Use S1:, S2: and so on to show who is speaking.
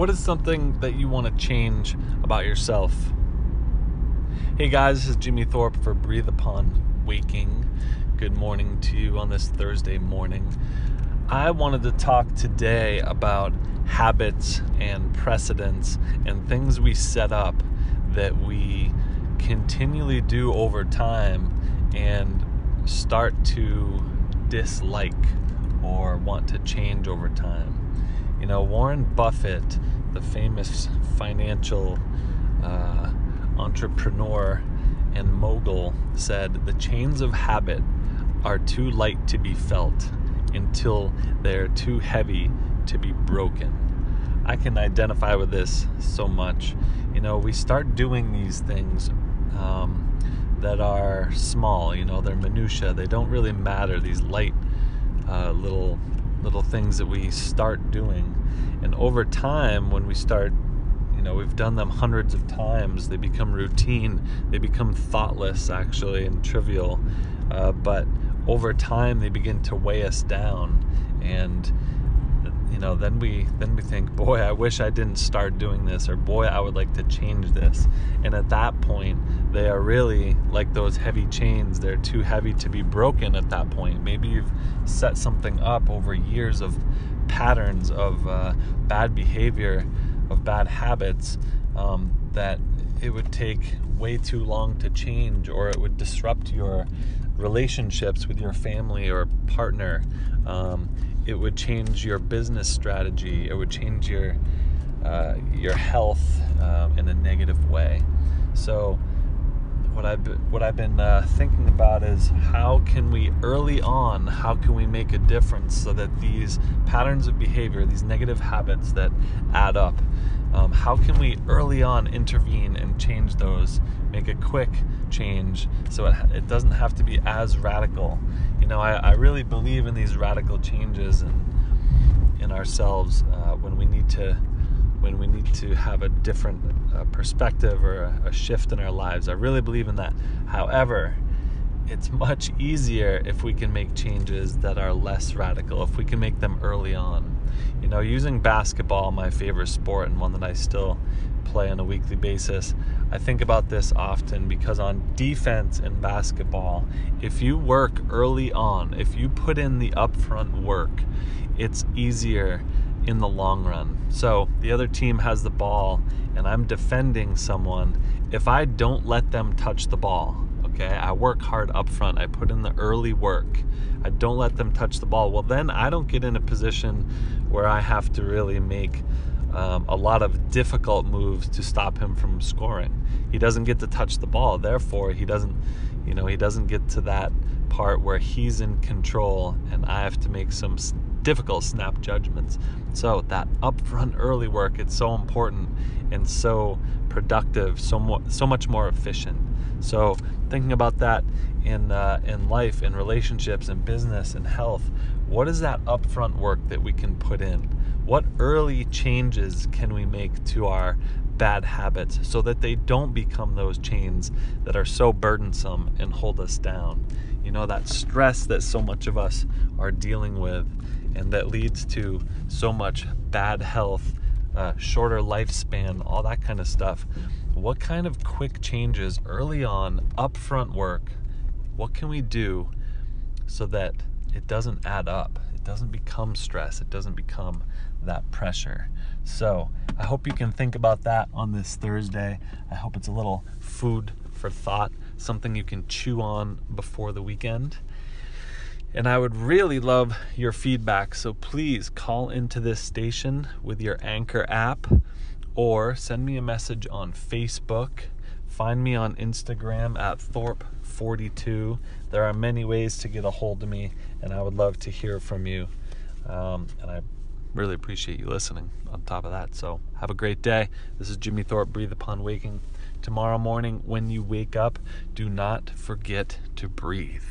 S1: What is something that you want to change about yourself? Hey guys, this is Jimmy Thorpe for Breathe Upon Waking. Good morning to you on this Thursday morning. I wanted to talk today about habits and precedents and things we set up that we continually do over time and start to dislike or want to change over time. You know, Warren Buffett, the famous financial uh, entrepreneur and mogul, said the chains of habit are too light to be felt until they're too heavy to be broken. I can identify with this so much. You know, we start doing these things um, that are small. You know, they're minutia. They don't really matter. These light uh, little little things that we start doing, and over time, when we start, you know, we've done them hundreds of times. They become routine. They become thoughtless, actually, and trivial. Uh, but over time, they begin to weigh us down, and you know then we then we think boy i wish i didn't start doing this or boy i would like to change this. And at that point they are really like those heavy chains. They're too heavy to be broken at that point. Maybe you've set something up over years of patterns of uh, bad behavior of bad habits um, that it would take way too long to change or it would disrupt your relationships with your family or partner. Um, it would change your business strategy. It would change your uh, your health um, in a negative way. So, what I've what I've been uh, thinking about is how can we early on, how can we make a difference so that these patterns of behavior, these negative habits that add up, um, how can we early on intervene and change those, make a quick change so it, it doesn't have to be as radical. You know, I, I really believe in these radical changes and in ourselves uh, when we need to when we need to have a different uh, perspective or a, a shift in our lives. I really believe in that. However, it's much easier if we can make changes that are less radical, if we can make them early on. You know, using basketball, my favorite sport and one that I still play on a weekly basis, I think about this often because on defense in basketball, if you work early on, if you put in the upfront work, it's easier in the long run. So the other team has the ball and I'm defending someone. If I don't let them touch the ball, okay, I work hard up front, I put in the early work, I don't let them touch the ball, well, then I don't get in a position where I have to really make um, a lot of difficult moves to stop him from scoring. He doesn't get to touch the ball, therefore, he doesn't, you know, he doesn't get to that part where he's in control and I have to make some difficult snap judgments. So that upfront early work, it's so important and so productive, so so much more efficient. So thinking about that in uh, in life, in relationships, in business, in health, what is that upfront work that we can put in? What early changes can we make to our bad habits so that they don't become those chains that are so burdensome and hold us down? You know, that stress that so much of us are dealing with and that leads to so much bad health, uh, shorter lifespan, all that kind of stuff. What kind of quick changes early on, upfront work, what can we do so that it doesn't add up? It doesn't become stress, it doesn't become that pressure. So I hope you can think about that on this Thursday. I hope it's a little food for thought, something you can chew on before the weekend. And I would really love your feedback. So please call into this station with your Anchor app or send me a message on Facebook. Find me on Instagram at Thorpe42. There are many ways to get a hold of me, and I would love to hear from you. Um, and I really appreciate you listening on top of that. So have a great day. This is Jimmy Thorpe, Breathe Upon Waking. Tomorrow morning, when you wake up, do not forget to breathe.